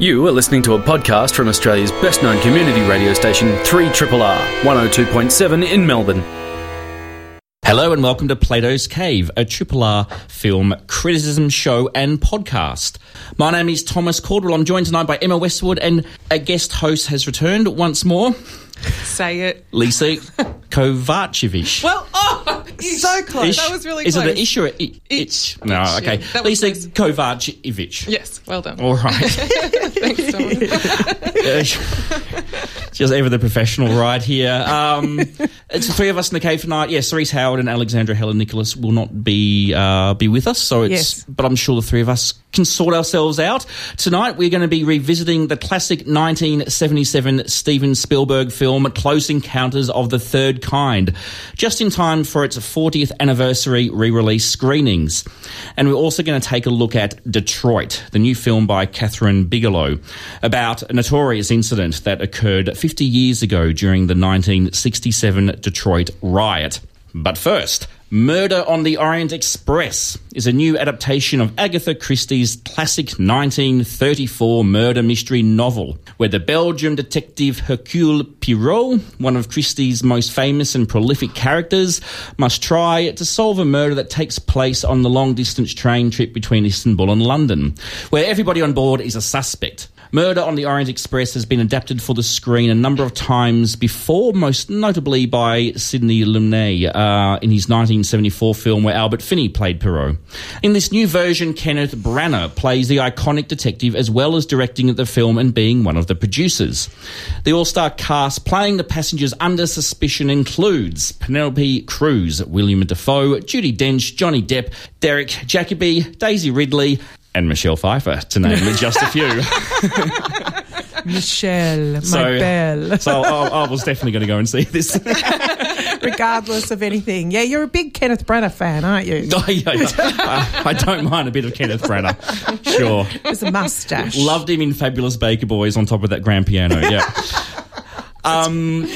You are listening to a podcast from Australia's best known community radio station, 3RRR, 102.7 in Melbourne. Hello and welcome to Plato's Cave, a Triple R film criticism show and podcast. My name is Thomas Caldwell. I'm joined tonight by Emma Westwood, and a guest host has returned once more, Say it. Lisa Kovacevic. Well, oh, so close. Ish? That was really close. Is it an ish or a i- Itch. itch? No, Itch, okay. yeah. Lisa. Kovacevic. Yes, well done. All right. Thanks, Thomas. Just ever the professional right here. Um, it's the three of us in the cave tonight. Yes, Cerise Howard and Alexandra Helen Nicholas will not be uh, be with us. So it's, Yes. but I'm sure the three of us can sort ourselves out. Tonight we're going to be revisiting the classic 1977 Steven Spielberg film Close Encounters of the Third Kind, just in time for its 40th anniversary re-release screenings. And we're also going to take a look at Detroit, the new film by Kathryn Bigelow, about a notorious incident that occurred 50 years ago during the 1967 Detroit riot. But first, Murder on the Orient Express is a new adaptation of Agatha Christie's classic 1934 murder mystery novel, where the Belgian detective Hercule Poirot, one of Christie's most famous and prolific characters, must try to solve a murder that takes place on the long distance train trip between Istanbul and London, where everybody on board is a suspect. Murder on the Orient Express has been adapted for the screen a number of times before, most notably by Sidney Lumet uh, in his 1974 film where Albert Finney played Poirot. In this new version, Kenneth Branagh plays the iconic detective as well as directing the film and being one of the producers. The all-star cast playing the passengers under suspicion includes Penelope Cruz, Willem Dafoe, Judi Dench, Johnny Depp, Derek Jacobi, Daisy Ridley, and Michelle Pfeiffer, to name just a few. Michelle, my So- belle. So I, I was definitely going to go and see this. Regardless of anything. Yeah, you're a big Kenneth Branagh fan, aren't you? Oh, yeah, yeah. I, I don't mind a bit of Kenneth Branagh. Sure. With a mustache. Loved him in Fabulous Baker Boys on top of that grand piano. Yeah. Um,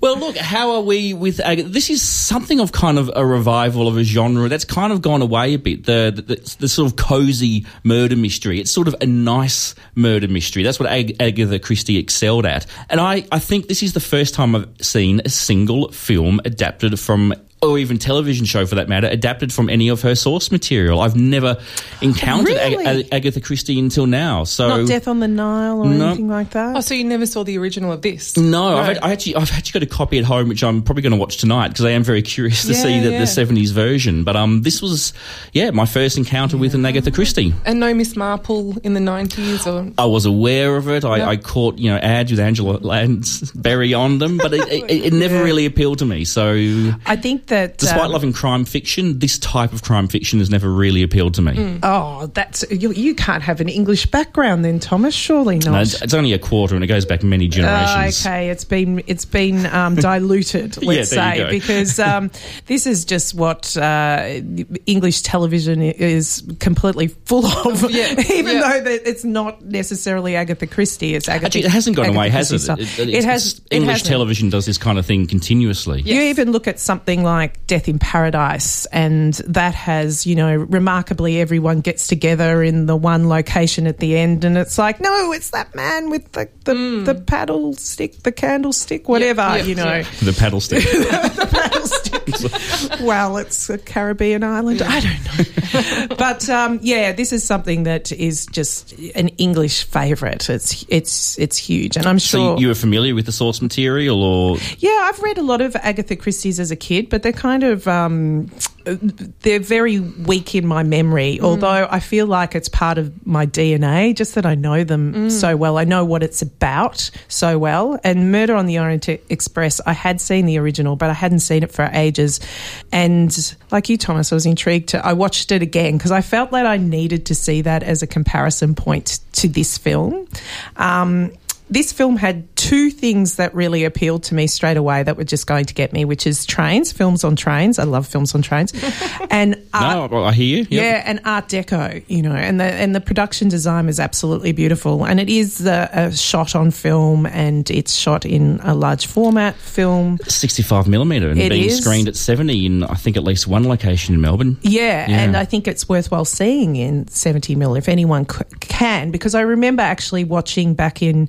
well, look, how are we with Ag- this? Is something of kind of a revival of a genre that's kind of gone away a bit. The the, the sort of cozy murder mystery. It's sort of a nice murder mystery. That's what Ag- Agatha Christie excelled at. And I, I think this is the first time I've seen a single film adapted from. Or even television show for that matter, adapted from any of her source material. I've never encountered Really? Ag- Agatha Christie until now. So Not Death on the Nile or No. anything like that. Oh, so you never saw the original of this? No, I've, had- I actually, I've actually got a copy at home, which I'm probably going to watch tonight because I am very curious to Yeah, see the, yeah. the 70s version. But um, this was, yeah, my first encounter with an Agatha Christie. And no Miss Marple in the 90s or... I was aware of it. I, Yeah. I caught, you know, ads with Angela Lansbury on them, but it, it, it never Yeah. really appealed to me. So, I think that. despite um, loving crime fiction, this type of crime fiction has never really appealed to me. Mm. Oh, that's. You, you can't have an English background then, Thomas. Surely not. No, it's, it's only a quarter and it goes back many Oh, generations. okay, it's been it's been um, diluted, let's there you say, because um, this is just what uh, English television is completely full of. Yeah, even yeah. though that it's not necessarily Agatha Christie, it's Agatha. Actually, it hasn't gone Agatha away, has Christie it? stuff. it's- has. it English hasn't. television does this kind of thing continuously. You even look at something like Death in Paradise, and that has, you know, remarkably everyone gets together in the one location at the end, and it's like, no, it's that man with the the, the paddle stick, the candlestick, whatever, yeah, you know. yeah. The paddle stick. the paddle stick. well, it's a Caribbean island. I don't know, but um, yeah, this is something that is just an English favourite. It's it's it's huge, and I'm So sure you were familiar with the source material, or yeah, I've read a lot of Agatha Christie's as a kid, but they're kind of um, they're very weak in my memory. Although I feel like it's part of my DNA, just that I know them so well. I know what it's about so well. And Murder on the Orient Express, I had seen the original, but I hadn't seen it for ages. And like you, Thomas, I was intrigued to. I watched it again because I felt that I needed to see that as a comparison point to this film. Um, this film had two things that really appealed to me straight away that were just going to get me, which is trains, films on trains. I love films on trains, and art, no, I hear you. Yep. yeah, and Art Deco, you know, and the and the production design is absolutely beautiful, and it is the, a shot on film, and it's shot in a large format film. 65 millimeter and It being is. screened at 70 in I think at least one location in Melbourne. Yeah, Yeah. and I think it's worthwhile seeing in 70 mil if anyone c- can, because I remember actually watching back in,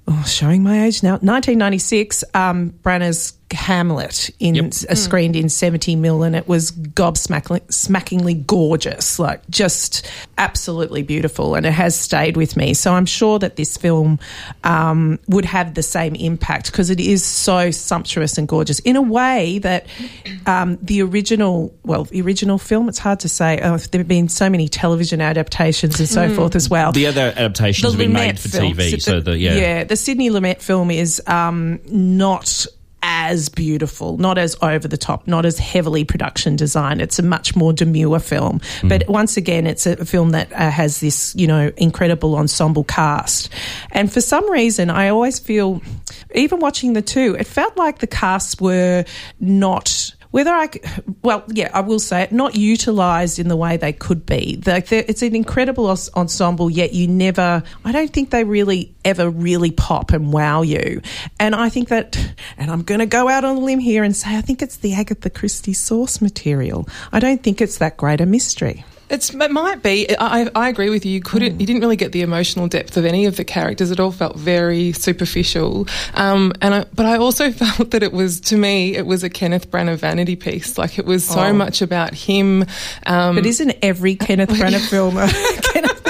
oh, showing my age now, 1996, um, Branagh's Hamlet in Yep. uh, screened in 70 mil, and it was gobsmackingly gorgeous, like just absolutely beautiful, and it has stayed with me. So I'm sure that this film um, would have the same impact because it is so sumptuous and gorgeous in a way that um, the original, well, the original film. It's hard to say. Oh, there have been so many television adaptations and so forth as well The other adaptations have been made for film. TV, so the yeah. the Sidney Lumet film is um, not as beautiful, not as over the top, not as heavily production designed. It's a much more demure film. Hmm. But once again, it's a film that uh, has this, you know, incredible ensemble cast. And for some reason, I always feel, even watching the two, it felt like the casts were not whether I, well, yeah, I will say it, not utilised in the way they could be. Like it's an incredible ensemble, yet you never, I don't think they really ever really pop and wow you. And I think that, and I'm going to go out on a limb here and say, I think it's the Agatha Christie source material. I don't think it's that great a mystery. It's, it might be. I, I agree with you. You couldn't. You didn't really get the emotional depth of any of the characters. It all felt very superficial. Um, and I, but I also felt that it was, to me, it was a Kenneth Branagh vanity piece. Like it was so Oh. much about him. Um, But isn't every Kenneth Branagh film a Kenneth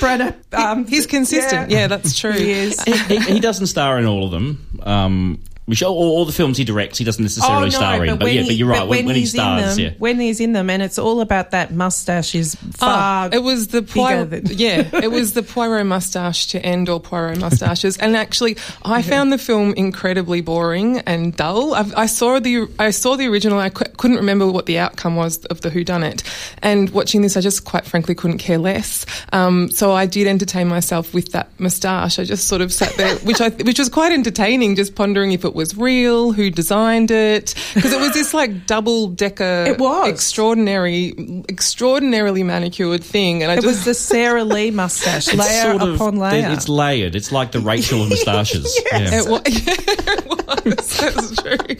Branagh? Um, he's consistent. Yeah, that's true. He is. he, he- he doesn't star in all of them. Um, which all, all the films he directs, he doesn't necessarily star in. But, when yeah, but you're right. but when, when he stars, them, yeah. when he's in them, and it's all about that mustache is far. Oh, it was the Poirot, than- yeah, it was the Poirot mustache to end all Poirot mustaches. And actually, I found the film incredibly boring and dull. I've, I saw the I saw the original. I cou- couldn't remember what the outcome was of the Who Done It. And watching this, I just quite frankly couldn't care less. Um, so I did entertain myself with that moustache. I just sort of sat there, which I which was quite entertaining, just pondering if it was real, who designed it, because it was this like double decker, It was. extraordinary, extraordinarily manicured thing, and I It just was the Sara Lee mustache, layer sort of- upon layer. It's layered. It's like the Rachel of moustaches. yeah. It was, it was. That's true.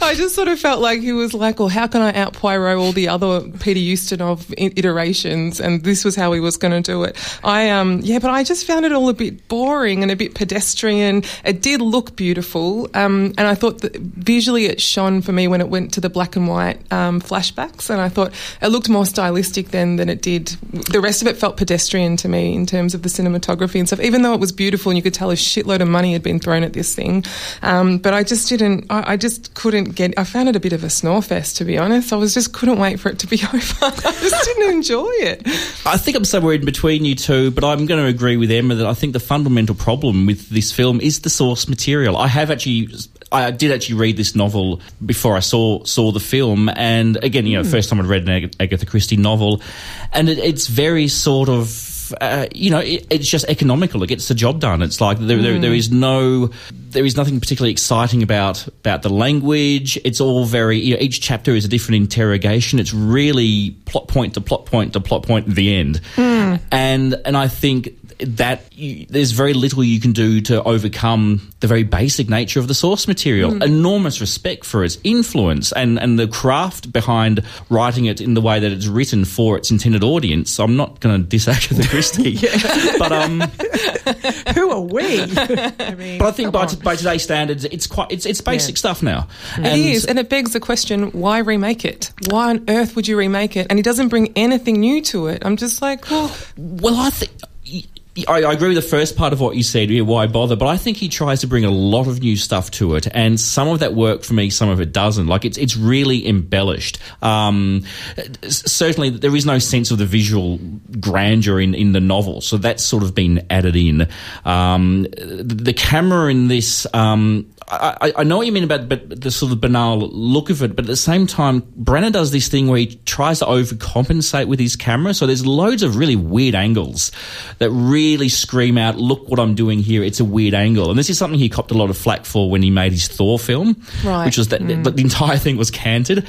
I just sort of felt like he was like, well, how can I out Poirot all the other Peter Ustinov i- iterations? And this was how he was going to do it. I, um, yeah, but I just found it all a bit boring and a bit pedestrian. It did look beautiful. Um, and I thought that visually it shone for me when it went to the black and white, um, flashbacks. And I thought it looked more stylistic then than it did. The rest of it felt pedestrian to me in terms of the cinematography and stuff, even though it was beautiful and you could tell a shitload of money had been thrown at this thing. Um, but I just didn't, I, I just couldn't get, I found it a bit of a snore fest, to be honest. I was just couldn't wait for it to be over. I just didn't enjoy it. I think I'm somewhere in between you two, but I'm going to agree with Emma that I think the fundamental problem with this film is the source material. I have actually, I did actually read this novel before I saw saw the film, and again, you know, hmm. first time I'd read an Ag- Agatha Christie novel, and it, it's very sort of. Uh, you know, it, it's just economical. It gets the job done. It's like there, there, there hmm. is no, there is nothing particularly exciting about about the language. It's all very. You know, each chapter is a different interrogation. It's really plot point to plot point to plot point the end, hmm. and and I think that you, there's very little you can do to overcome the very basic nature of the source material. Enormous respect for its influence and, and the craft behind writing it in the way that it's written for its intended audience. I'm not going to diss Agatha Christie, but um, Who are we? I mean, but I think by, t- by today's standards, it's quite it's it's basic stuff now. It is, and it begs the question: Why remake it? Why on earth would you remake it? And he doesn't bring anything new to it. I'm just like, well, Well, I think. I, I agree with the first part of what you said. Yeah, why bother? But I think he tries to bring a lot of new stuff to it, and some of that worked for me, some of it doesn't. Like it's it's really embellished. Um, certainly, there is no sense of the visual grandeur in, in the novel, so that's sort of been added in. Um, the, the camera in this. Um, I, I- know what you mean about but the sort of banal look of it, but at the same time, Branagh does this thing where he tries to overcompensate with his camera. So there's loads of really weird angles that really scream out, "Look what I'm doing here! It's a weird angle." And this is something he copped a lot of flack for when he made his Thor film, Right. which was that Mm. but the entire thing was canted.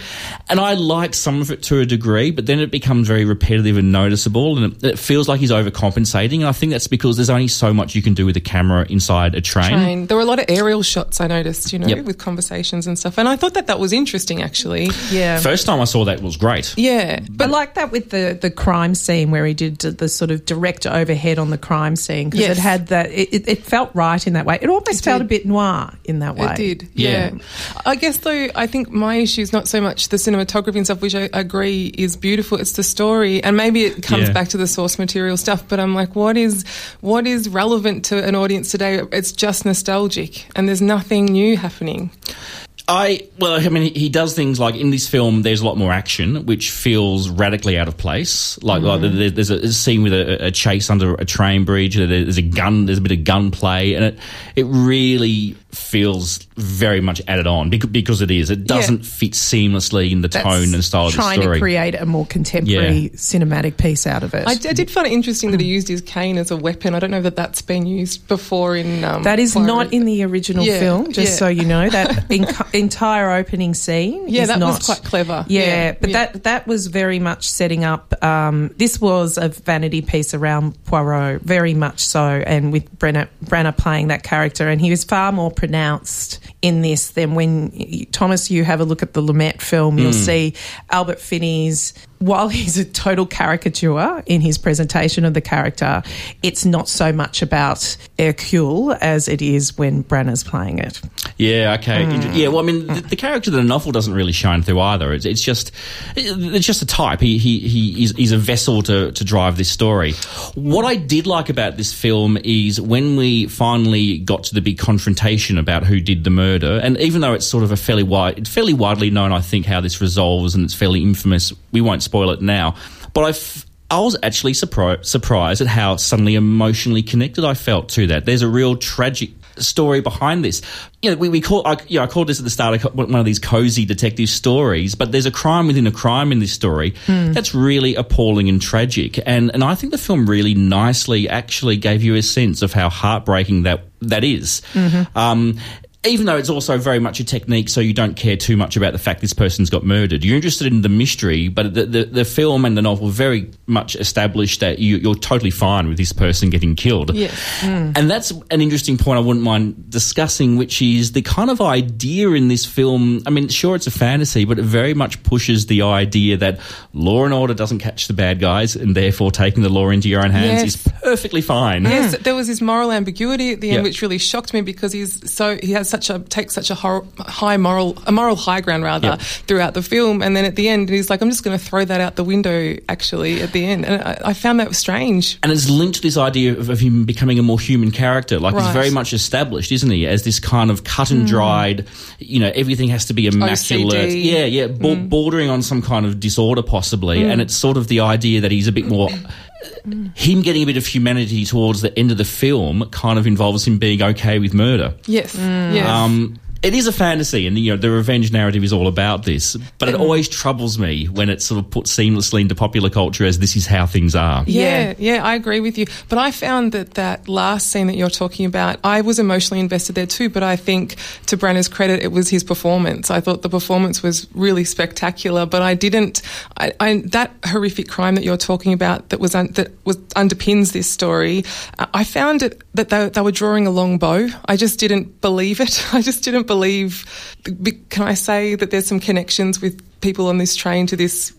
And I liked some of it to a degree, but then it becomes very repetitive and noticeable, and it, it feels like he's overcompensating. And I think that's because there's only so much you can do with a camera inside a train. train. There were a lot of aerial shots I noticed, you know, Yep. with conversations and stuff. And I thought that that was interesting, actually. Yeah. First time I saw that was great. Yeah. But But like that with the, the crime scene where he did the sort of direct overhead on the crime scene because Yes. it had that it, it, it felt right in that way. It almost felt did. a bit noir in that way. It did, Yeah. yeah. I guess though, I think my issue is not so much the cinematography and stuff, which I agree is beautiful. It's the story, and maybe it comes Yeah. back to the source material stuff. But I'm like, what is what is relevant to an audience today? It's just nostalgic, and there's nothing new happening. I well, I mean, he, does things like in this film. There's a lot more action, which feels radically out of place. Like, like mm-hmm. there's a, a scene with a, a chase under a train bridge. There's a gun. There's a bit of gunplay, and it it really feels very much added on because, because it is. It doesn't fit seamlessly in the That's tone and style of the trying to create a more contemporary Yeah. cinematic piece out of it. I, I did find it interesting that he used his cane as a weapon. I don't know that that's been used before in. Um, that is Poirot. not in the original Yeah, film, just yeah. so you know. That enc- entire opening scene Yeah, is that not, was quite clever. Yeah, Yeah, but yeah. that that was very much setting up. Um, this was a vanity piece around Poirot, very much so, and with Branagh Branagh playing that character, and he was far more pronounced in this than when Thomas. You have a look at the Lumet film, you'll hmm. see Albert Finney's. While he's a total caricature in his presentation of the character, it's not so much about Hercule as it is when Branagh's playing it. Yeah, okay. Hmm. Inter- Yeah, well, I mean, the, the character in the novel doesn't really shine through either. It's, it's just, it's just a type. He he he is he's a vessel to to drive this story. What I did like about this film is when we finally got to the big confrontation about who did the murder, and even though it's sort of a fairly wide, it's fairly widely known, I think, how this resolves, and it's fairly infamous. We won't spoil it now, but I. F- I was actually surpri- surprised at how suddenly emotionally connected I felt to that. There's a real tragic story behind this. You know, we, we call, I, you know, I called this at the start of one of these cozy detective stories, but there's a crime within a crime in this story that's really appalling and tragic. And, and I think the film really nicely actually gave you a sense of how heartbreaking that, that is. Um, even though it's also very much a technique, so you don't care too much about the fact this person's got murdered. You're interested in the mystery, but the, the, the film and the novel very much establish that you, you're totally fine with this person getting killed. Yes. Hmm. And that's an interesting point I wouldn't mind discussing, which is the kind of idea in this film. I mean, sure, it's a fantasy, but it very much pushes the idea that law and order doesn't catch the bad guys, and therefore taking the law into your own hands Yes. is perfectly fine. Yes, hmm. there was this moral ambiguity at the end, Yeah. which really shocked me because he's so he has such a takes such a hor- high moral a moral high ground rather Yeah. throughout the film, and then at the end he's like, I'm just going to throw that out the window. Actually, at the end, and I, I found that strange. and it's linked to this idea of, of him becoming a more human character. Like he's very much established, isn't he, as this kind of cut and hmm. dried. You know, everything has to be immaculate. OCD. Yeah, yeah, bo- hmm. bordering on some kind of disorder possibly. Hmm. And it's sort of the idea that he's a bit more. Him getting a bit of humanity towards the end of the film kind of involves him being okay with murder. Yes, yes. Um, it is a fantasy, and you know the revenge narrative is all about this. But it always troubles me when it's sort of put seamlessly into popular culture as this is how things are. Yeah, yeah, I agree with you. But I found that that last scene that you're talking about, I was emotionally invested there too. But I think, to Branagh's credit, it was his performance. I thought the performance was really spectacular. But I didn't. I, I that horrific crime that you're talking about that was un, that was underpins this story. uh, I found it that they, they were drawing a long bow. I just didn't believe it. I just didn't believe. Can I say that there's some connections with people on this train to this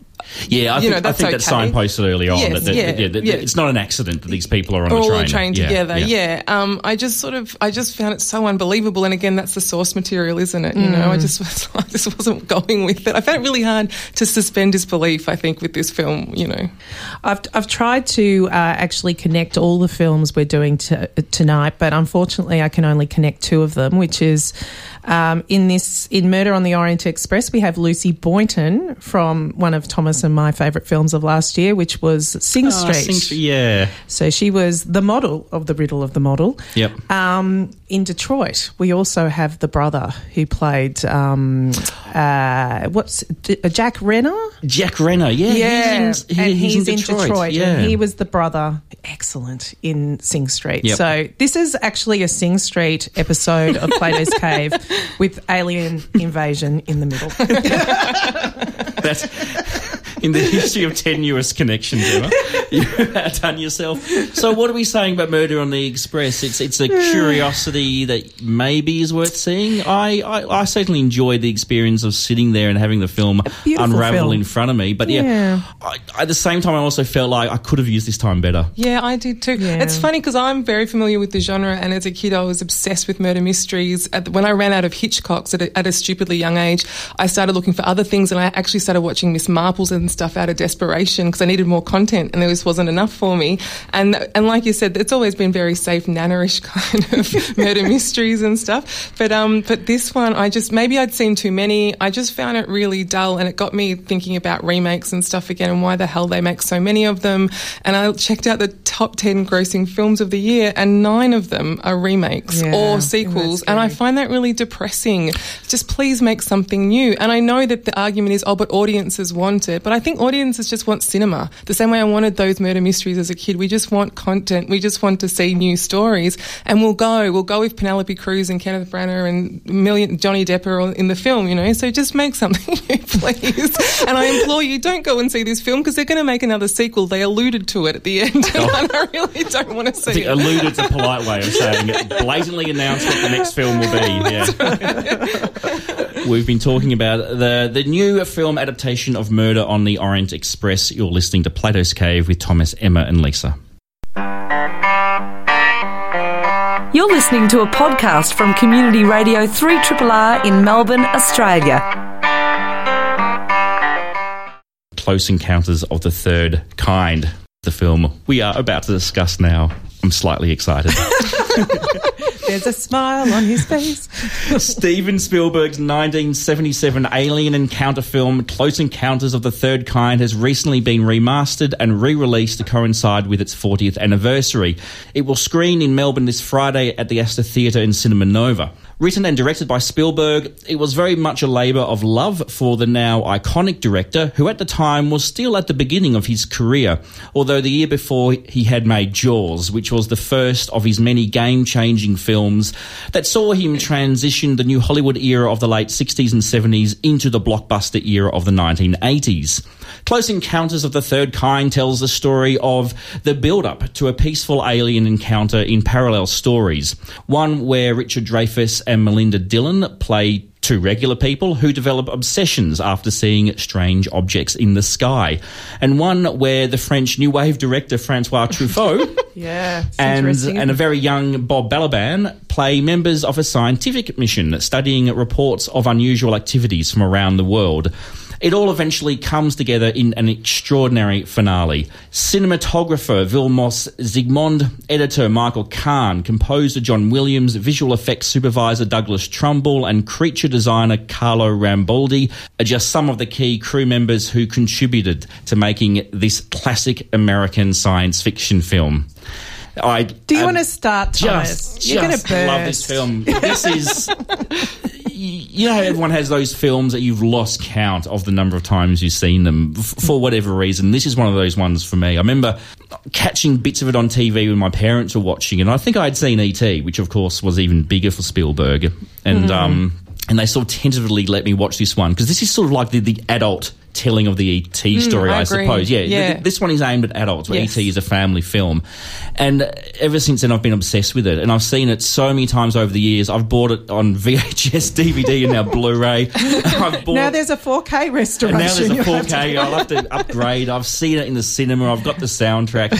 Yeah, I You think, know, I that's think that's okay. signposted early on. Yes, that, that, yeah, yeah, that- yeah. It's not an accident that these people are on all a train. on a train Yeah, together. Yeah. Um, I just sort of, I just found it so unbelievable. And again, that's the source material, isn't it? You know, I just, was, I just wasn't going with it. I found it really hard to suspend disbelief. I think with this film, you know. I've, I've tried to uh, actually connect all the films we're doing to, tonight, but unfortunately, I can only connect two of them, which is um, in this in Murder on the Orient Express. We have Lucy Boynton from one of Thomas and my favourite films of last year, which was Sing Oh, Street. Sing Street, yeah. So she was the model of the Riddle of the Model. Yep. Um, in Detroit, we also have the brother who played um, uh, what's D- uh, Jack Reynor. Jack Reynor, yeah. He's in, he- and he's in Detroit. yeah. and he was the brother, excellent in Sing Street. Yep. So this is actually a Sing Street episode of Plato's Cave with alien invasion in the middle. That's in the history of tenuous connections, Emma. You've outdone yourself. So, what are we saying about Murder on the Express? It's it's a curiosity that maybe is worth seeing. I, I, I certainly enjoyed the experience of sitting there and having the film unravel film. in front of me. But yeah, Yeah. I, at the same time, I also felt like I could have used this time better. Yeah, I did too. Yeah. It's funny because I'm very familiar with the genre, and as a kid, I was obsessed with murder mysteries. At the, when I ran out of Hitchcocks at a, at a stupidly young age, I started looking for other things, and I actually started watching Miss Marples and stuff out of desperation because I needed more content, and there just wasn't enough for me. And and like you said, it's always been very safe, nannerish kind of murder mysteries and stuff. But um, but this one, I just maybe I'd seen too many. I just found it really dull, and it got me thinking about remakes and stuff again, and why the hell they make so many of them. And I checked out the top ten grossing films of the year, and nine of them are remakes Yeah, or sequels, and I find that really depressing. Just please make something new. And I know that the argument is, oh, but audiences want it. But I think audiences just want cinema. The same way I wanted those murder mysteries as a kid. We just want content. We just want to see new stories. And we'll go. We'll go with Penelope Cruz and Kenneth Branagh and million Johnny Depp are in the film, you know. So just make something new, please. and I implore you, don't go and see this film because they're going to make another sequel. They alluded to it at the end, and oh. I really don't want to see I it. alluded's a polite way of saying it. Blatantly announce what the next film will be. Yeah. We've been talking about the the new film adaptation of Murder on the Orient Express. You're listening to Plato's Cave with Thomas, Emma, and Lisa. You're listening to a podcast from Community Radio 3RRR in Melbourne, Australia. Close Encounters of the Third Kind, the film we are about to discuss now. I'm slightly excited. There's a smile on his face. Steven Spielberg's 1977 alien encounter film Close Encounters of the Third Kind has recently been remastered and re-released to coincide with its 40th anniversary. It will screen in Melbourne this Friday at the Astor Theatre in Cinema Nova. Written and directed by Spielberg, it was very much a labour of love for the now iconic director, who at the time was still at the beginning of his career, although the year before he had made Jaws, which was the first of his many game changing films that saw him transition the new Hollywood era of the late 60s and 70s into the blockbuster era of the 1980s. Close Encounters of the Third Kind tells the story of the build up to a peaceful alien encounter in parallel stories. One where Richard Dreyfuss and Melinda Dillon play two regular people who develop obsessions after seeing strange objects in the sky. And one where the French New Wave director Francois Truffaut Yeah, and, and a very young Bob Balaban play members of a scientific mission studying reports of unusual activities from around the world. It all eventually comes together in an extraordinary finale. Cinematographer Vilmos Zsigmond, editor Michael Kahn, composer John Williams, visual effects supervisor Douglas Trumbull, and creature designer Carlo Rambaldi are just some of the key crew members who contributed to making this classic American science fiction film. I Do you want to start, Thomas? just, You're going just love this film. This is, you know, how everyone has those films that you've lost count of the number of times you've seen them for whatever reason. This is one of those ones for me. I remember catching bits of it on TV when my parents were watching, and I think I had seen ET, which of course was even bigger for Spielberg, and Mm-hmm. um, and they sort of tentatively let me watch this one because this is sort of like the, the adult telling of the ET story, Mm, I I, suppose. Yeah, Yeah. th- this one is aimed at adults. Where Yes. ET is a family film, and ever since then I've been obsessed with it, and I've seen it so many times over the years. I've bought it on VHS, DVD, and now Blu-ray. Bought Now there's a 4K restoration. and now there's a you have to 4K. do. I'll have to upgrade. I've seen it in the cinema. I've got the soundtrack.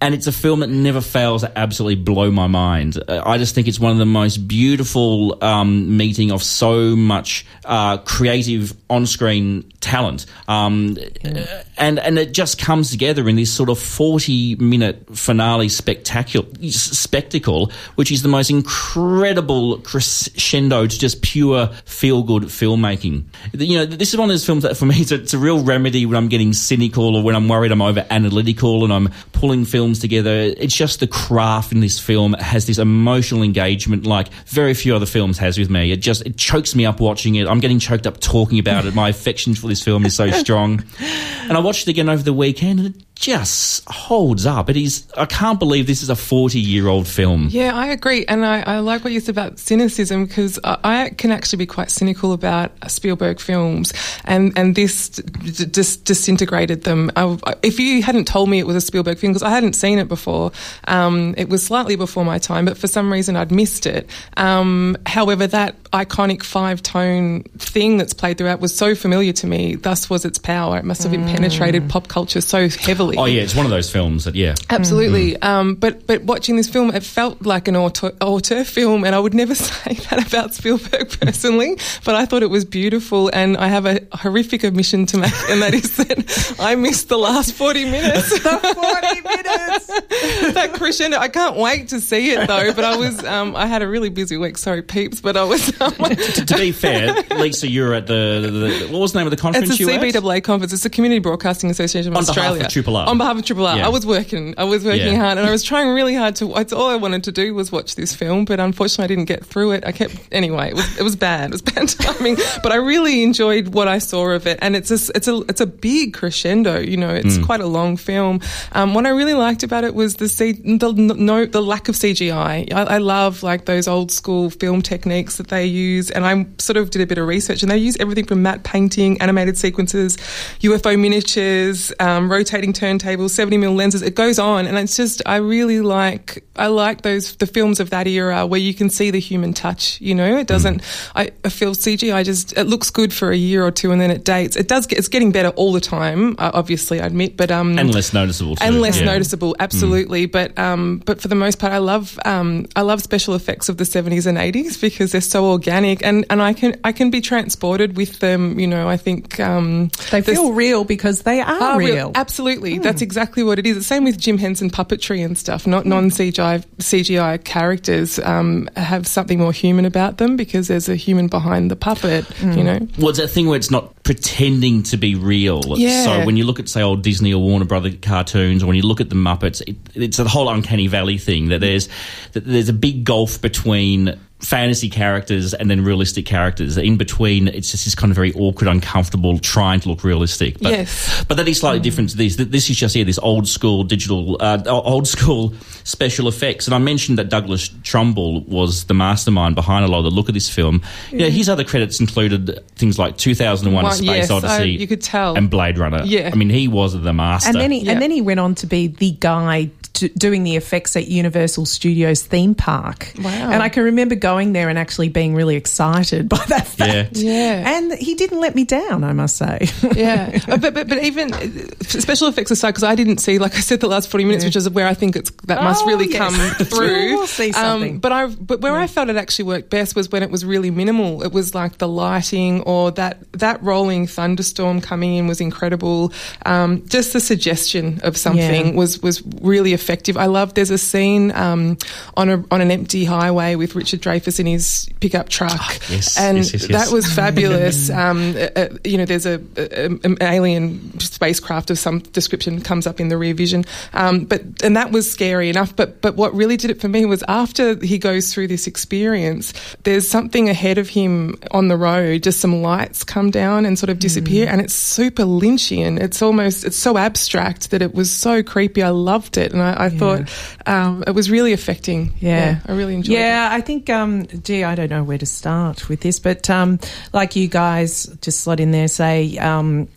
And it's a film that never fails to absolutely blow my mind. Uh, I just think it's one of the most beautiful um, meeting of so much uh, creative on-screen talent, um, yeah. and and it just comes together in this sort of forty-minute finale spectacular spectacle, which is the most incredible crescendo to just pure feel-good filmmaking. You know, this is one of those films that for me it's a, it's a real remedy when I'm getting cynical or when I'm worried I'm over analytical and I'm pulling films together. It's just the craft in this film has this emotional engagement like very few other films has with me. It just it chokes me up watching it. I'm getting choked up talking about it. My affection for this film is so strong. And I watched it again over the weekend and it just holds up. It is. I can't believe this is a forty-year-old film. Yeah, I agree, and I, I like what you said about cynicism because I, I, can actually be quite cynical about Spielberg films, and and this just disintegrated them. I, if you hadn't told me it was a Spielberg film, because I hadn't seen it before, um, it was slightly before my time, but for some reason I'd missed it. Um, however, that iconic five-tone thing that's played throughout was so familiar to me. Thus was its power. It must have mm. penetrated pop culture so heavily Oh yeah, it's one of those films that yeah, absolutely. Mm. Um, but but watching this film, it felt like an auteur, auteur film, and I would never say that about Spielberg personally. but I thought it was beautiful, and I have a horrific admission to make, and that is that I missed the last forty minutes. forty minutes. that crescendo. I can't wait to see it though. But I was um, I had a really busy week. Sorry, peeps. But I was. Um, to, to, be fair, Lisa, you're at the, the, the, what was the name of the conference? It's a CBAA conference. It's the Community Broadcasting Association of On Australia. Behalf of Triple R. On behalf of Triple R. Yeah. I was working. I was working yeah. hard, and I was trying really hard to. It's all I wanted to do was watch this film, but unfortunately, I didn't get through it. I kept anyway. It was, it was bad. It was bad timing, but I really enjoyed what I saw of it, and it's a it's a it's a big crescendo. You know, it's mm. quite a long film. Um, what I really liked about it was the C, the no the lack of CGI. I, I love like those old school film techniques that they use, and I sort of did a bit of research, and they use everything from matte painting, animated sequences, UFO miniatures, um, rotating turntables, 70 mil lenses. It goes on, and it's just I really like I like those the films of that era where you can see the human touch. You know, it doesn't. Mm. I, I, feel I just it looks good for a year or two, and then it dates. It does get it's getting better all the time. Uh, obviously, I admit, but um and less noticeable too. and less yeah. noticeable, absolutely. Mm. But um but for the most part, I love um I love special effects of the 70s and 80s because they're so organic, and and I can I can be transported with them. You know, I think um they feel real because they are, are real. real. Absolutely, mm. that's exactly what it is. The same with Jim Henson puppetry and stuff. Not non CGI CGI characters um, have something more human about them because there's a human behind the puppet. Mm. You know, well, it's that thing where it's not pretending to be real. Yeah. So when you look at say old Disney or Warner Brother cartoons, or when you look at the Muppets, it, it's a whole uncanny valley thing that there's that there's a big gulf between fantasy characters and then realistic characters. In between, it's just this kind of very awkward, uncomfortable, trying to look realistic. But, yes. But that is slightly mm. different to this. This is just, yeah, this old school digital, uh, old school special effects. And I mentioned that Douglas Trumbull was the mastermind behind a lot of the look of this film. Yeah. yeah his other credits included things like 2001 One, A Space yes, Odyssey. I, you could tell. And Blade Runner. Yeah. I mean, he was the master. And then he, yeah. and then he went on to be the guy doing the effects at Universal Studios theme park. Wow. And I can remember going there and actually being really excited by that fact. Yeah. yeah. And he didn't let me down, I must say. yeah. Uh, but, but, but even uh, special effects aside, because I didn't see, like I said, the last 40 minutes, yeah. which is where I think it's that must oh, really yes. come through. we'll see um, something. Um, but, I, but where yeah. I felt it actually worked best was when it was really minimal. It was like the lighting or that, that rolling thunderstorm coming in was incredible. Um, just the suggestion of something was, was really effective. I love, there's a scene um, on, a, on an empty highway with Richard Dreyfuss in his pickup truck. Oh, yes, and yes, yes, that was fabulous. um, uh, uh, you know, there's a, a, an alien spacecraft of some description comes up in the rear vision. Um, but and that was scary enough. But but what really did it for me was after he goes through this experience, there's something ahead of him on the road. Just some lights come down and sort of disappear, mm. and it's super Lynchian. It's almost it's so abstract that it was so creepy. I loved it, and I, I yeah. thought um, it was really affecting. Yeah. yeah I really enjoyed yeah, it. I think, um, gee, I don't know where to start with this, but um, like you guys just slot in there, say, um,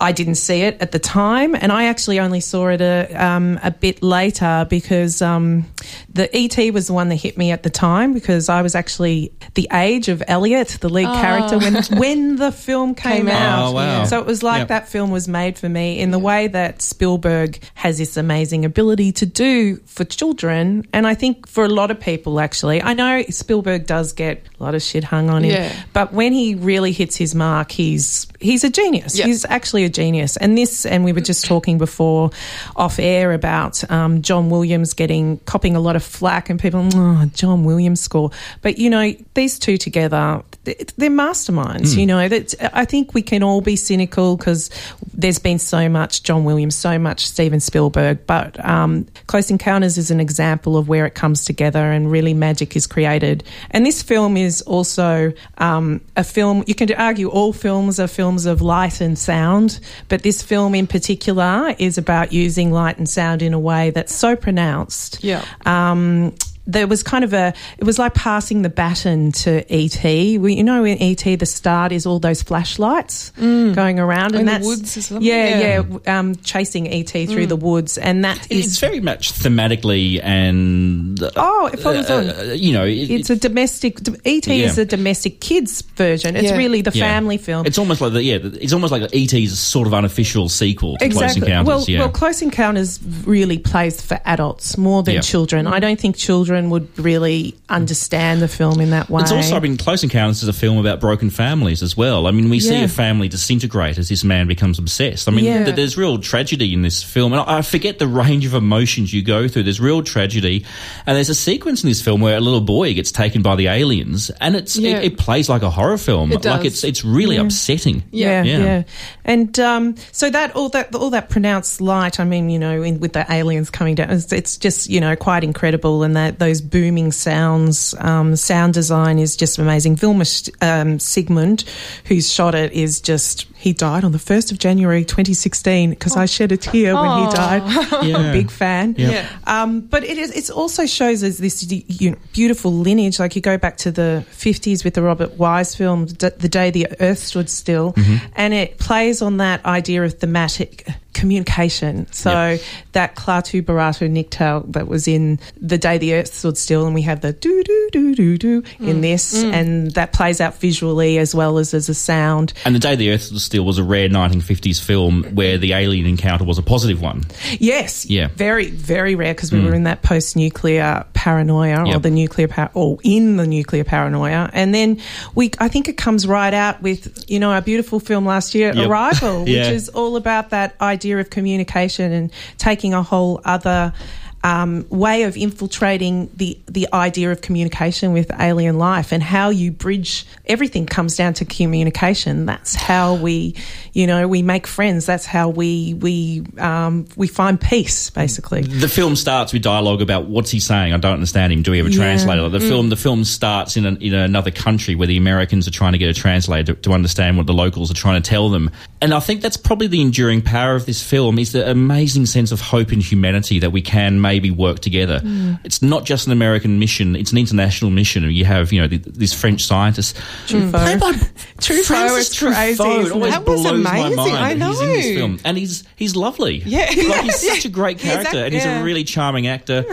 I didn't see it at the time, and I actually only saw it a, um, a bit later because um, the ET was the one that hit me at the time because I was actually the age of Elliot, the lead character, when when the film came, Came out. out, Oh, wow. So it was like Yep. that film was made for me in the way that Spielberg has this amazing ability to do for children, and I think for a lot of people actually. I know Spielberg does get a lot of shit hung on him, Yeah. but when he really hits his mark, he's he's a genius. Yeah. He's actually a genius. And this, and we were just talking before off air about um, John Williams getting copping a lot of flack, and people, oh, John Williams score. But you know, these two together, they're masterminds. You know, that I think we can all be cynical because there's been so much John Williams, so much Steven Spielberg, but um, Close Encounters is an example of where it comes together and really magic is created. And this film is also um, a film. You can argue all films are films of light and sound, but this film in particular is about using light and sound in a way that's so pronounced. Yeah. Um, there was kind of a, it was like passing the baton to ET. We, you know, in ET, the start is all those flashlights going around, In and the that's woods or something? yeah, Yeah. yeah, um, chasing ET through the woods, and that is It's very much thematically and uh, Oh, it follows on. uh, you know, it, it's a domestic. ET is a domestic kids version. It's Yeah. really the yeah. family film. It's almost like the yeah, it's almost like ET's sort of unofficial sequel to Close Encounters. Well, yeah. well, Close Encounters really plays for adults more than Yeah. children. I don't think children would really understand the film in that way. It's also, I mean, Close Encounters is a film about broken families as well. I mean, we see a family disintegrate as this man becomes obsessed. I mean, Yeah. th- there's real tragedy in this film. And I forget the range of emotions you go through. There's real tragedy. And there's a sequence in this film where a little boy gets taken by the aliens and it's Yeah. it, it plays like a horror film. It like it's it's really upsetting. Yeah, Yeah. yeah, and um, so that all that all that pronounced light. I mean, you know, in, with the aliens coming down, it's, it's just you know quite incredible, and that those booming sounds, um, sound design is just amazing. Vilmos um, Zsigmond, who's shot it, is just he died on the first of January 2016 because I shed a tear when he Oh. died. I'm Yeah. a big fan. Yeah. Yeah. Um, but it is. It also shows us this you know, beautiful lineage. Like you go back to the fifties with the Robert Wise film, D- "The Day the Earth Stood Still," Mm-hmm. and it plays on that idea of thematic communication. So Yep. that Klaatu Barada Nikto that was in "The Day the Earth Stood Still," and we have the do do do do do Mm. in this, and that plays out visually as well as as a sound. And The Day the Earth Stood Still was a rare 1950s film where the alien encounter was a positive one. Yes. Yeah. Very, very rare because we were in that post-nuclear paranoia or the nuclear par- or in the nuclear paranoia, and then we. I think it comes right out with you know our beautiful film last year, Yep. Arrival, which is all about that idea of communication and taking a whole other. Um, way of infiltrating the the idea of communication with alien life and how you bridge everything comes down to communication. That's how we, you know, we make friends. That's how we we um, we find peace, basically. The film starts with dialogue about what's he saying. I don't understand him. Do we have a Yeah. translator? The film, the film starts in, an, in another country where the Americans are trying to get a translator to, to understand what the locals are trying to tell them. And I think that's probably the enduring power of this film is the amazing sense of hope and humanity that we can maybe work together. It's not just an American mission; it's an international mission. You have, you know, the, this French scientist. Truffaut. Played by Truffaut is crazy, Truffaut. That was amazing. mind I that he's in this know. film, and he's he's lovely. Yeah. like he's such a great character, act- and he's yeah. a really charming actor.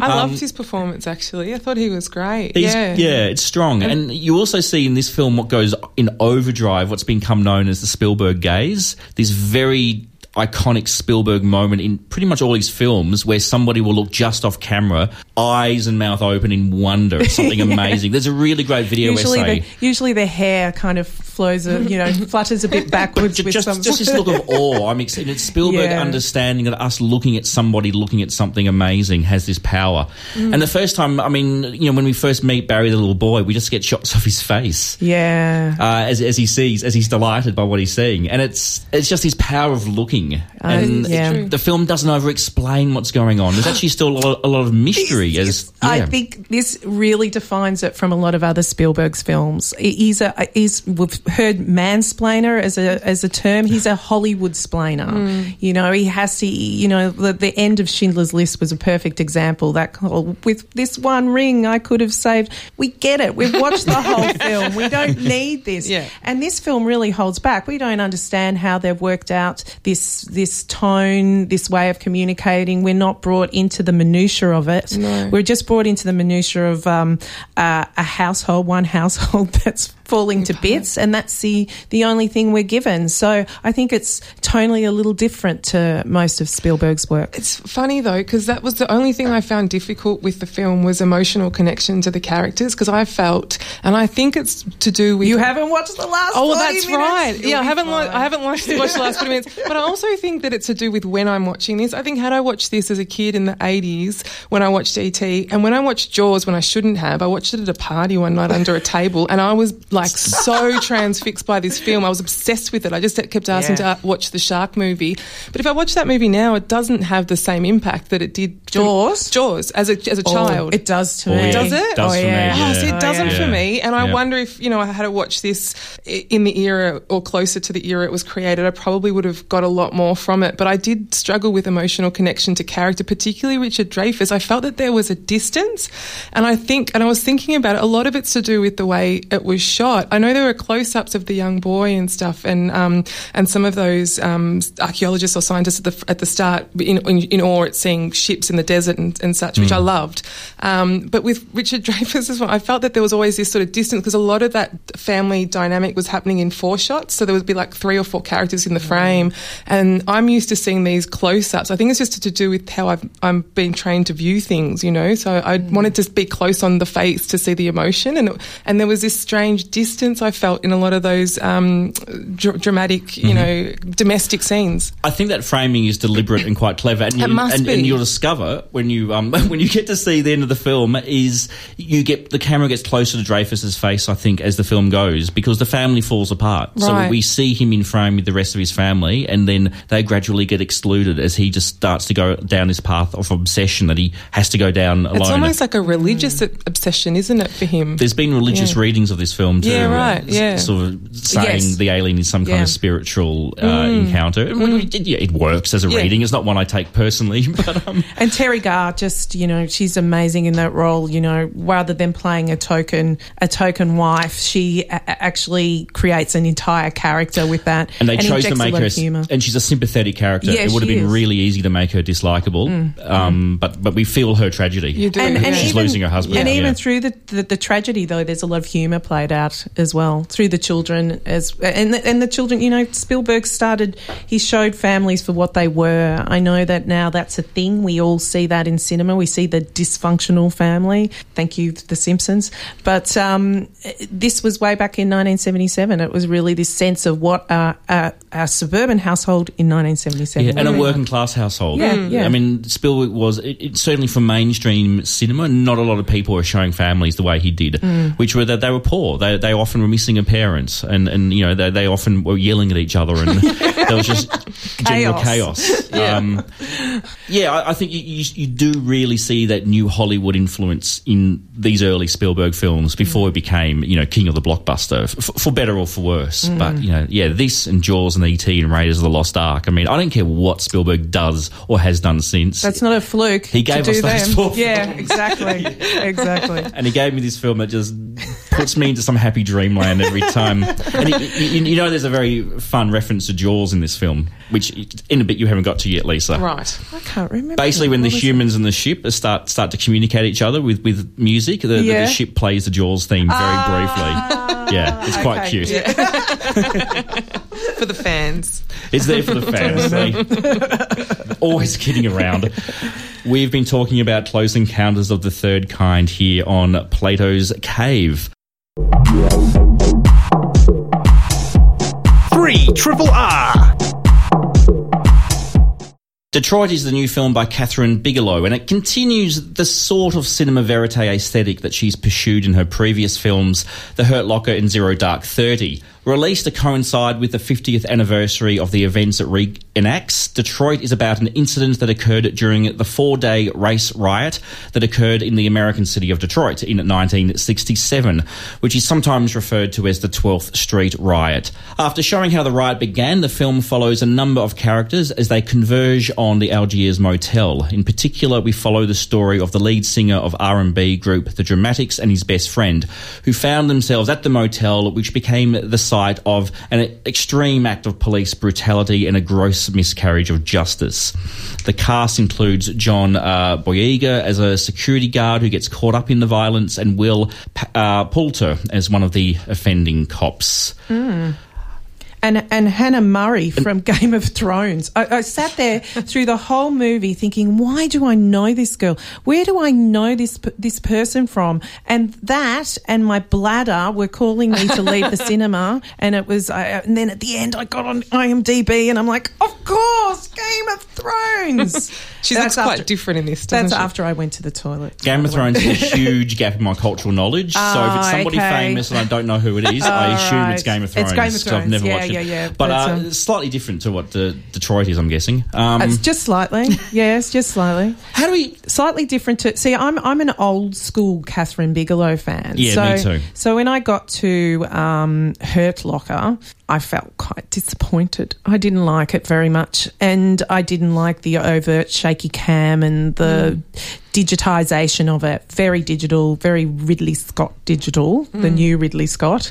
I Um, loved his performance actually. I thought he was great. Yeah. yeah. it's strong. And you also see in this film what goes in overdrive, what's become known as the Spielberg gaze. This very iconic Spielberg moment in pretty much all his films where somebody will look just off camera, eyes and mouth open in wonder at something amazing. There's a really great video Usually, essay. the, usually the hair kind of flows, a, you know, flutters a bit backwards Ju- with just, some. just this look of awe. I'm excited. It's Spielberg Yeah. understanding that us looking at somebody looking at something amazing has this power. Mm. And the first time, I mean, you know, when we first meet Barry the little boy, we just get shots of his face. yeah. Uh, as, as he sees, as he's delighted by what he's seeing, and it's it's just his power of looking, and yeah. it- the film doesn't over explain what's going on. There's actually still a lot, a lot of mystery. As I think this really defines it from a lot of other Spielberg's films. He's a, he's, we've heard mansplainer as a as a term. He's a Hollywood splainer. Mm. You know, he has to. You know, the, the end of Schindler's List was a perfect example. That whole, with this one ring, I could have saved. We get it. We've watched the whole film. We don't need this. Yeah. And this film really holds back. We don't understand how they've worked out this this tone, this way of communicating. We're not brought into the minutiae of it. No. We're just brought into the minutiae of um, uh, a household, one household that's falling to bits, and that's the the only thing we're given. So I think it's tonally a little different to most of Spielberg's work. It's funny though because that was the only thing I found difficult with the film was emotional connection to the characters because I felt, and I think it's to do with You haven't watched the last. Oh, that's minutes? right. Yeah, I haven't. Lo-. I haven't watched, watched the last twenty minutes, but I also think that it's to do with when I'm watching this. I think had I watched this as a kid in the '80s when I watched ET, and when I watched Jaws when I shouldn't have, I watched it at a party one night under a table, and I was like so transfixed by this film. I was obsessed with it. I just kept asking Yeah. to uh, watch the shark movie. But if I watch that movie now, it doesn't have the same impact that it did. Jaws? Jaws as a as a Oh, child. It does to Oh, me. yeah. Does it? Does oh, for me, yeah. yeah. Oh, see, it doesn't yeah. for me. And I Yeah. wonder if, you know, I had to watch this in the era or closer to the era it was created, I probably would have got a lot more from it. But I did struggle with emotional connection to character, particularly Richard Dreyfuss. I felt that there was a distance. And I think, and I was thinking about it, a lot of it's to do with the way it was shot. I know there were close ups of the young boy and stuff, and, um, and some of those um, archaeologists or scientists at the, at the start in, in, in awe at seeing ships in the desert and, and such, which I loved. Um, but with Richard Dreyfuss as well, I felt that there was always this sort of distance because a lot of that family dynamic was happening in four shots. So there would be like three or four characters in the frame. And I'm used to seeing these close ups. I think it's just to do with how I've, I'm being trained to view things, you know? So I wanted to be close on the face to see the emotion. And, and there was this strange distance I felt in a lot of those um, dr- dramatic, you know, domestic scenes. I think that framing is deliberate and quite clever, and, It you, must and, be. and you'll discover when you um, when you get to see the end of the film is you get the camera gets closer to Dreyfuss's face. I think as the film goes because the family falls apart, so we see him in frame with the rest of his family, and then they gradually get excluded as he just starts to go down this path of obsession that he has to go down alone. It's almost like a religious obsession, isn't it, for him? There's been religious Yeah. readings of this film too. Yeah, right, uh, yeah. Sort of saying Yes. the alien is some kind Yeah. of spiritual uh, encounter. And when yeah, it works as a Mm. Yeah. reading. It's not one I take personally, but um, And Teri Garr, just you know, she's amazing in that role. You know, rather than playing a token a token wife, she a- a- actually creates an entire character with that. and they chose to make her, humour. and she's a sympathetic character. Yeah, it would have been is. Mm. really easy to make her dislikable, um, but but we feel her tragedy. You do, And, and. She's even, losing her husband, And yeah. even through the, the, the tragedy, though, there's a lot of humour played out as well through the children. As and the, and the children, you know, Spielberg started. He showed families for what they were. I know that now that's a thing. We all see that in cinema. We see the dysfunctional family. Thank you, The Simpsons. But um, this was way back in 1977. It was really this sense of what a, a, a suburban household in 1977. Yeah, and a working class household. Yeah, Mm. yeah. I mean, Spielberg was it, it, certainly for mainstream cinema. Not a lot of people were showing families the way he did, Mm. which were that they were poor. They they often were missing a parent, and and you know they, they often were yelling at each other, and there was just general Chaos. chaos. yeah, um, yeah I, I think you, you you do really see that new Hollywood influence in these early Spielberg films before he became you know king of the blockbuster, f- for better or for worse. Mm. But you know, yeah, this and Jaws and E.T. and Raiders of the Lost Ark. I mean, I don't care what Spielberg does or has done since. That's not a fluke. He gave to us do those them. four Yeah, exactly, exactly. and he gave me this film that just puts me into some happy dreamland every time. And you, you, you know, there's a very fun reference to Jaws in this film, which in a bit you haven't got to yet, Lisa. Right. I can't remember. Basically, when the What was it? humans and the ship start start to communicate each other with, with music, the, the- Yeah. the ship plays the Jaws theme very ah. briefly. Yeah, it's quite okay. cute. For the fans. It's there for the fans. They- always kidding around. We've been talking about Close Encounters of the Third Kind here on Plato's Cave. Three Triple R. Detroit is the new film by Kathryn Bigelow, and it continues the sort of cinema verite aesthetic that she's pursued in her previous films, The Hurt Locker and Zero Dark Thirty. Released to coincide with the 50th anniversary of the events it reenacts, Detroit is about an incident that occurred during the four day race riot that occurred in the American city of Detroit in 1967, which is sometimes referred to as the 12th Street Riot. After showing how the riot began, the film follows a number of characters as they converge on the Algiers Motel. In particular, we follow the story of the lead singer of R&B group The Dramatics and his best friend, who found themselves at the motel, which became the of an extreme act of police brutality and a gross miscarriage of justice. The cast includes John uh, Boyega as a security guard who gets caught up in the violence, and Will uh, Poulter as one of the offending cops. Mm and and Hannah Murray from Game of Thrones. I, I, sat there through the whole movie thinking, why do I know this girl? Where do I know this this person from? And that and my bladder were calling me to leave the cinema. And it was, uh, and then at the end, I got on IMDb, and I'm like, of course, Game of Thrones. she looks quite different in this. That's she? after I went to the toilet. Game of Thrones is a huge gap in my cultural knowledge. Oh, so if it's somebody okay. famous and I don't know who it is, I assume right. it's Game of Thrones. It's Game of Thrones. I've never yeah, watched yeah, yeah. But, uh, um, slightly different to what the Detroit is, I'm guessing. Um, it's just slightly. yes, just slightly. How do we slightly different to see? I'm I'm an old school Kathryn Bigelow fan. Yeah, so, me too. So when I got to um, Hurt Locker, I felt quite disappointed. I didn't like it very much, and I didn't like the overt shaky cam and the mm digitization of it. Very digital, very Ridley Scott digital, mm. the new Ridley Scott.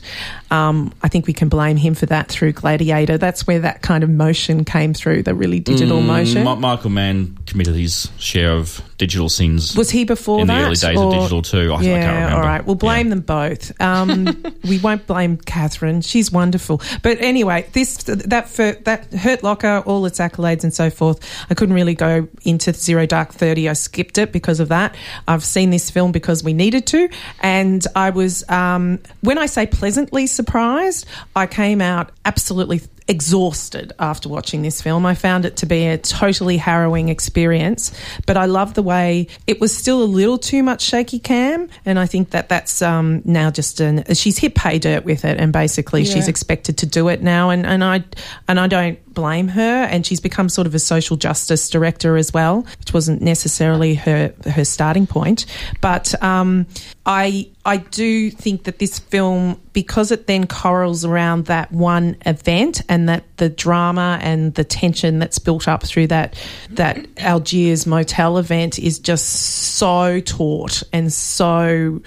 Um, I think we can blame him for that through Gladiator. That's where that kind of motion came through, the really digital mm, motion. Ma- Michael Mann committed his share of digital sins. Was he before in that? the early days or? of digital too? I, yeah, I all right. We'll blame yeah. them both. Um, we won't blame Kathryn. She's wonderful. But anyway, this that for, that Hurt Locker, all its accolades and so forth. I couldn't really go into Zero Dark Thirty. I skipped it because of that. I've seen this film because we needed to, and I was um, when I say pleasantly surprised, I came out absolutely exhausted after watching this film. I found it to be a totally harrowing experience, but I love the way it was still a little too much shaky cam, and I think that that's um, now just an she's hit pay dirt with it, and basically yeah. she's expected to do it now, and, and I and I don't blame her, and she's become sort of a social justice director as well, which wasn't necessarily her her starting point, but um, I I do think that this film, because it then corals around that one event and that the drama and the tension that's built up through that that Algiers motel event is just so taut and so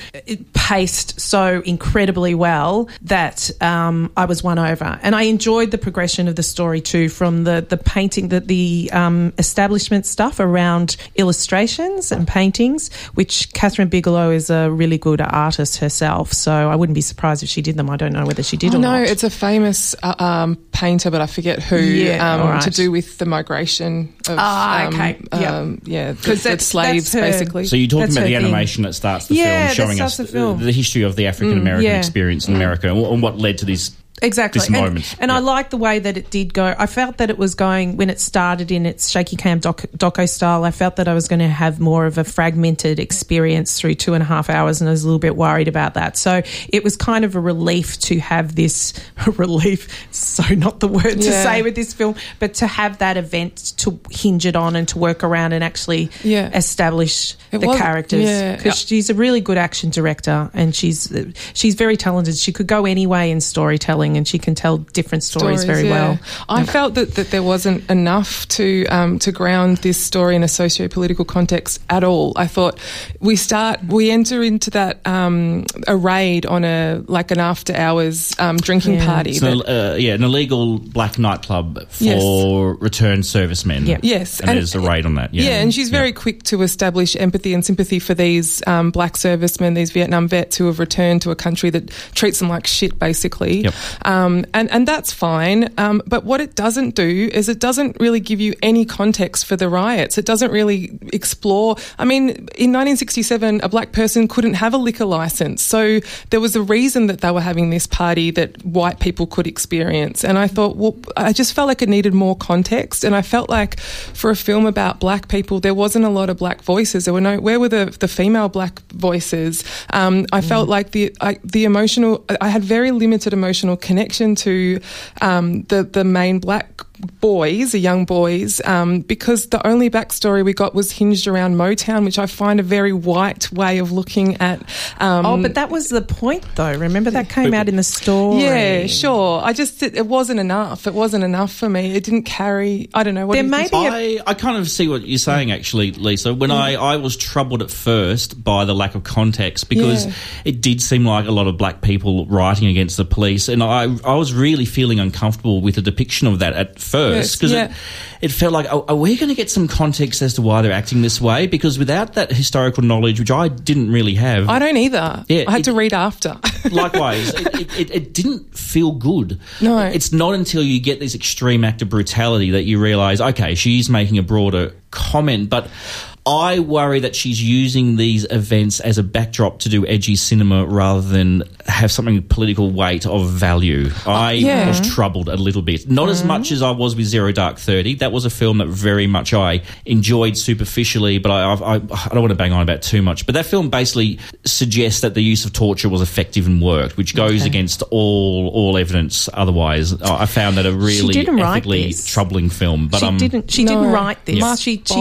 paced so incredibly well that um, I was won over, and I enjoyed the progression of the story too, from the the painting, that the um, establishment stuff around illustrations and paintings, which Kathryn Bigelow is a really good artist artist herself, so I wouldn't be surprised if she did them. I don't know whether she did oh, or no, not. No, it's a famous uh, um, painter, but I forget who. Yeah, um, right. To do with the migration of ah, okay. Um, yep. Um, yeah, because the, slaves basically. So you're talking about the animation thing. that starts the yeah, film, showing us the, the, history of the African American mm, yeah. experience in mm. America and what led to this Exactly. This moment. And, and I like the way that it did go. I felt that it was going, when it started in its shaky cam doc, doco style, I felt that I was going to have more of a fragmented experience through two and a half hours, and I was a little bit worried about that. So it was kind of a relief to have this relief, so not the word to yeah. say with this film, but to have that event to hinge it on and to work around and actually yeah. establish it the was, characters. Because yeah. she's a really good action director and she's she's very talented. She could go any way in storytelling storytelling and she can tell different stories, stories very yeah. well. I yeah. felt that, that there wasn't enough to um, to ground this story in a socio-political context at all. I thought we start we enter into that um, a raid on a like an after hours um, drinking yeah. party. So, uh, yeah, an illegal black nightclub for yes. returned servicemen. Yep. Yes, and, and, there's a raid on that. Yeah, yeah and she's very quick to establish empathy and sympathy for these um, black servicemen, these Vietnam vets who have returned to a country that treats them like shit, basically. Yep. Um, and, and that's fine. Um, but what it doesn't do is it doesn't really give you any context for the riots. It doesn't really explore. I mean, in 1967, a black person couldn't have a liquor license. So there was a reason that they were having this party that white people could experience. And I thought, well, I just felt like it needed more context. And I felt like for a film about black people, there wasn't a lot of black voices. There were no, where were the, the female black voices? Um, I mm. felt like the, I, the emotional, I had very limited emotional connection to um, the the main black boys, the young boys, um, because the only backstory we got was hinged around Motown, which I find a very white way of looking at. Um, Oh, but that was the point, though. Remember that came out in the story. yeah, sure. I just it, it wasn't enough. It wasn't enough for me. It didn't carry. I don't know. What There do you may be a- I, I kind of see what you're saying, actually, Lisa. When I, I was troubled at first by the lack of context because Yeah. it did seem like a lot of black people writing against the police, and I, I was really feeling uncomfortable with the depiction of that at first Yes, because yeah. it, it felt like, are, are we going to get some context as to why they're acting this way? Because without that historical knowledge, which I didn't really have, I don't either. Yeah, I had it- to read after. Likewise, it, it didn't feel good. No. It's not until you get this extreme act of brutality that you realise, okay, she's making a broader comment, but I worry that she's using these events as a backdrop to do edgy cinema rather than have something political weight of value. I yeah. was troubled a little bit. Not as much as I was with Zero Dark Thirty. That was a film that very much I enjoyed superficially, but I, I, I don't want to bang on about too much. But that film basically suggests that the use of torture was effective and worked, which goes against all all evidence. Otherwise, I I found that a really didn't ethically troubling film. But she um, didn't. She No. didn't write this. Mark She, she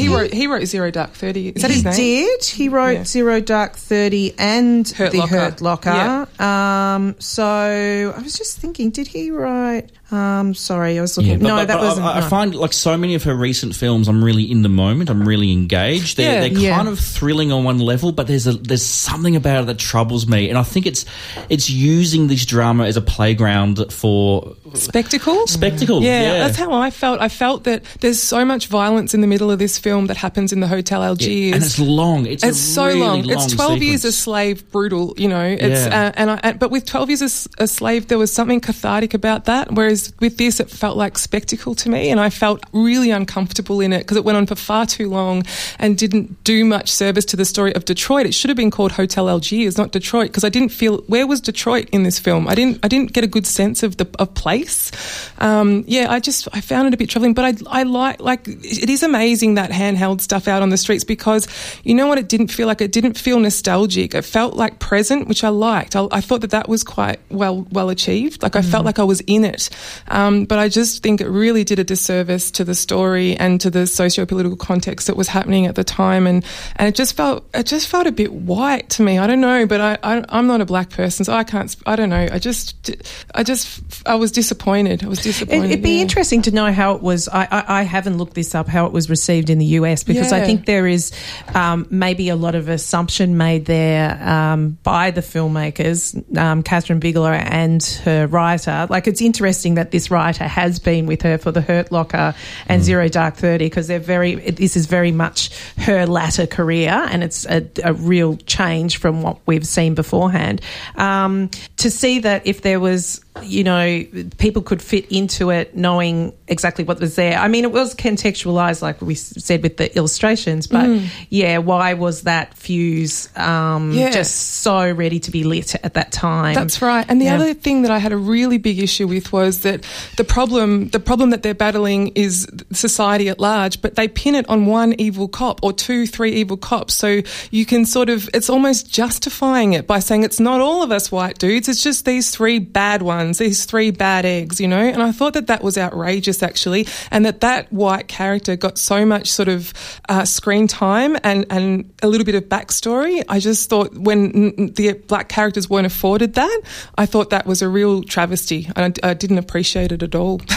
He wrote he wrote Zero Dark Thirty. Is that he his name? did. He wrote Yeah. Zero Dark Thirty and Hurt the Locker. Hurt Locker. Um, so I was just thinking, did he write? Um, sorry, I was looking. Yeah, but, no, but- that but wasn't. I, I no. find like so many of her recent films, I'm really in the moment. I'm really engaged. They're, Yeah. they're Yeah. kind of thrilling on one level, but there's a there's something about it that troubles me, and I think it's it's using this drama as a playground for Spectacle. spectacle. Yeah, Yeah, that's how I felt. I felt that there's so much violence in the middle of this film that happens in the Hotel Algiers. and it's long. It's, It's a so really long. It's twelve years a slave, brutal. You know. It's Yeah. uh, and I, but with twelve years a s- a slave, there was something cathartic about that. Whereas with this, it felt like spectacle to me, and I felt really uncomfortable in it because it went on for far too long and didn't do much service to the story of Detroit. It should have been called Hotel Algiers, not Detroit, because I didn't feel where was Detroit in this film. I didn't. I didn't get a good sense of the of place. Um, yeah, I just I found it a bit troubling, but I I like like it is amazing that handheld stuff out on the streets because you know what it didn't feel like it didn't feel nostalgic. It felt like present, which I liked. I, I thought that that was quite well well achieved. Like I felt like I was in it, um, but I just think it really did a disservice to the story and to the socio political context that was happening at the time, and and it just felt it just felt a bit white to me. I don't know, but I, I I'm not a black person, so I can't. I don't know. I just I just I was disappointed. I was disappointed. It, it'd be yeah. interesting to know how it was. I, I, I haven't looked this up how it was received in the US because I think there is um, maybe a lot of assumption made there um, by the filmmakers, um, Kathryn Bigelow and her writer. Like it's interesting that this writer has been with her for the Hurt Locker and Zero Dark Thirty because they're very. This is very much her latter career, and it's a, a real change from what we've seen beforehand. Um, to see that if there was you know, people could fit into it knowing exactly what was there. I mean, it was contextualized, like we said with the illustrations, but yeah, why was that fuse um, Yeah. just so ready to be lit at that time? That's right. And the Yeah. other thing that I had a really big issue with was that the problem, the problem that they're battling is society at large, but they pin it on one evil cop or two, three evil cops. So you can sort of, it's almost justifying it by saying it's not all of us white dudes. It's just these three bad ones, these three bad eggs, you know? And I thought that that was outrageous actually. And that that white character got so much sort of uh, screen time and, and a little bit of backstory. I just thought when the black characters weren't afforded that, I thought that was a real travesty. I, I didn't appreciate it at all.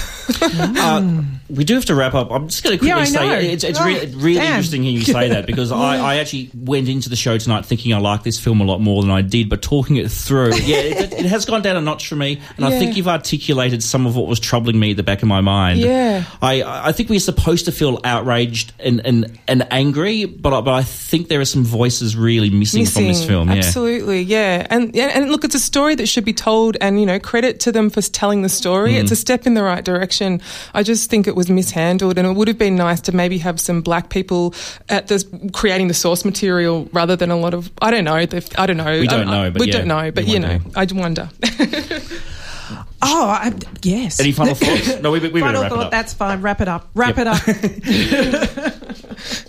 Uh, we do have to wrap up. I'm just going to quickly know. say it's, it's Oh, re- really damn. interesting hearing you say that because I, I actually went into the show tonight thinking I liked this film a lot more than I did, but talking it through, yeah, it, it has gone down a notch for me, and I think you've articulated some of what was troubling me at the back of my mind. Yeah. I, I think we're supposed to feel outraged and, and, and angry, but I, but I think there are some voices really missing, from this film. Yeah. Absolutely, yeah. And yeah, and look, it's a story that should be told, and you know, credit to them for telling the story. Mm. It's a step in the right direction. I just think it was mishandled, and it would have been nice to maybe have some black people at the creating the source material rather than a lot of I don't know. I don't know. We don't Um, know, but we yeah, don't know. But you know. I wonder. oh, I, yes. Any final thoughts? No, we, we better Final wrap thought. That's fine. Wrap it up. Wrap Yep. it up.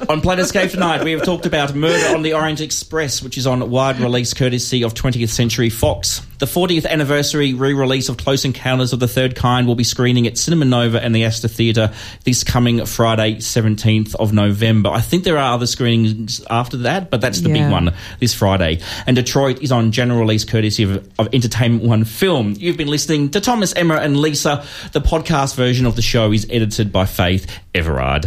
On Plato's Cave tonight, we have talked about Murder on the Orient Express, which is on wide release courtesy of 20th Century Fox. The 40th anniversary re-release of Close Encounters of the Third Kind will be screening at Cinema Nova and the Astor Theatre this coming Friday, 17th of November. I think there are other screenings after that, but that's the Yeah. big one this Friday. And Detroit is on general release courtesy of, of Entertainment One Film. You've been listening to Thomas, Emma, and Lisa. The podcast version of the show is edited by Faith Everard.